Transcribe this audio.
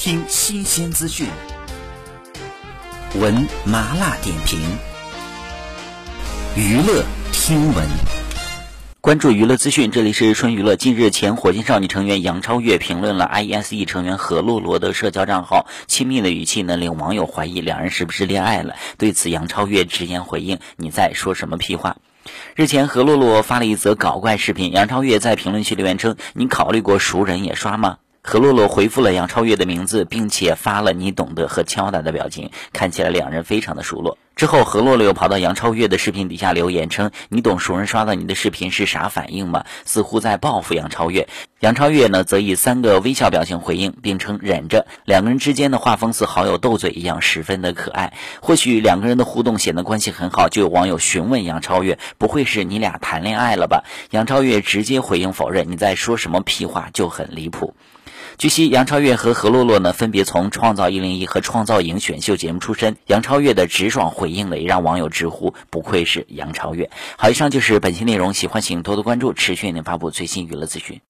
听新鲜资讯，闻麻辣点评，娱乐听闻。关注娱乐资讯，这里是春娱乐。近日前火箭少女成员杨超越评论了 I E S E 成员何洛洛的社交账号，亲密的语气呢令网友怀疑两人是不是恋爱了。对此，杨超越直言回应：“你在说什么屁话？”日前，何洛洛发了一则搞怪视频，杨超越在评论区留言称：“你考虑过熟人也刷吗？”何洛洛回复了杨超越的名字，并且发了“你懂得”和敲打的表情，看起来两人非常的熟络。之后，何洛洛又跑到杨超越的视频底下留言称：“你懂熟人刷到你的视频是啥反应吗？”似乎在报复杨超越。杨超越呢，则以三个微笑表情回应，并称忍着。两个人之间的画风似好友斗嘴一样，十分的可爱。或许两个人的互动显得关系很好，就有网友询问杨超越：“不会是你俩谈恋爱了吧？”杨超越直接回应否认：“你在说什么屁话？就很离谱。”据悉，杨超越和何洛洛呢，分别从《创造一零一》和《创造营》选秀节目出身。杨超越的直爽回应呢，也让网友直呼不愧是杨超越。好，以上就是本期内容，喜欢请多多关注，持续为您发布最新娱乐资讯。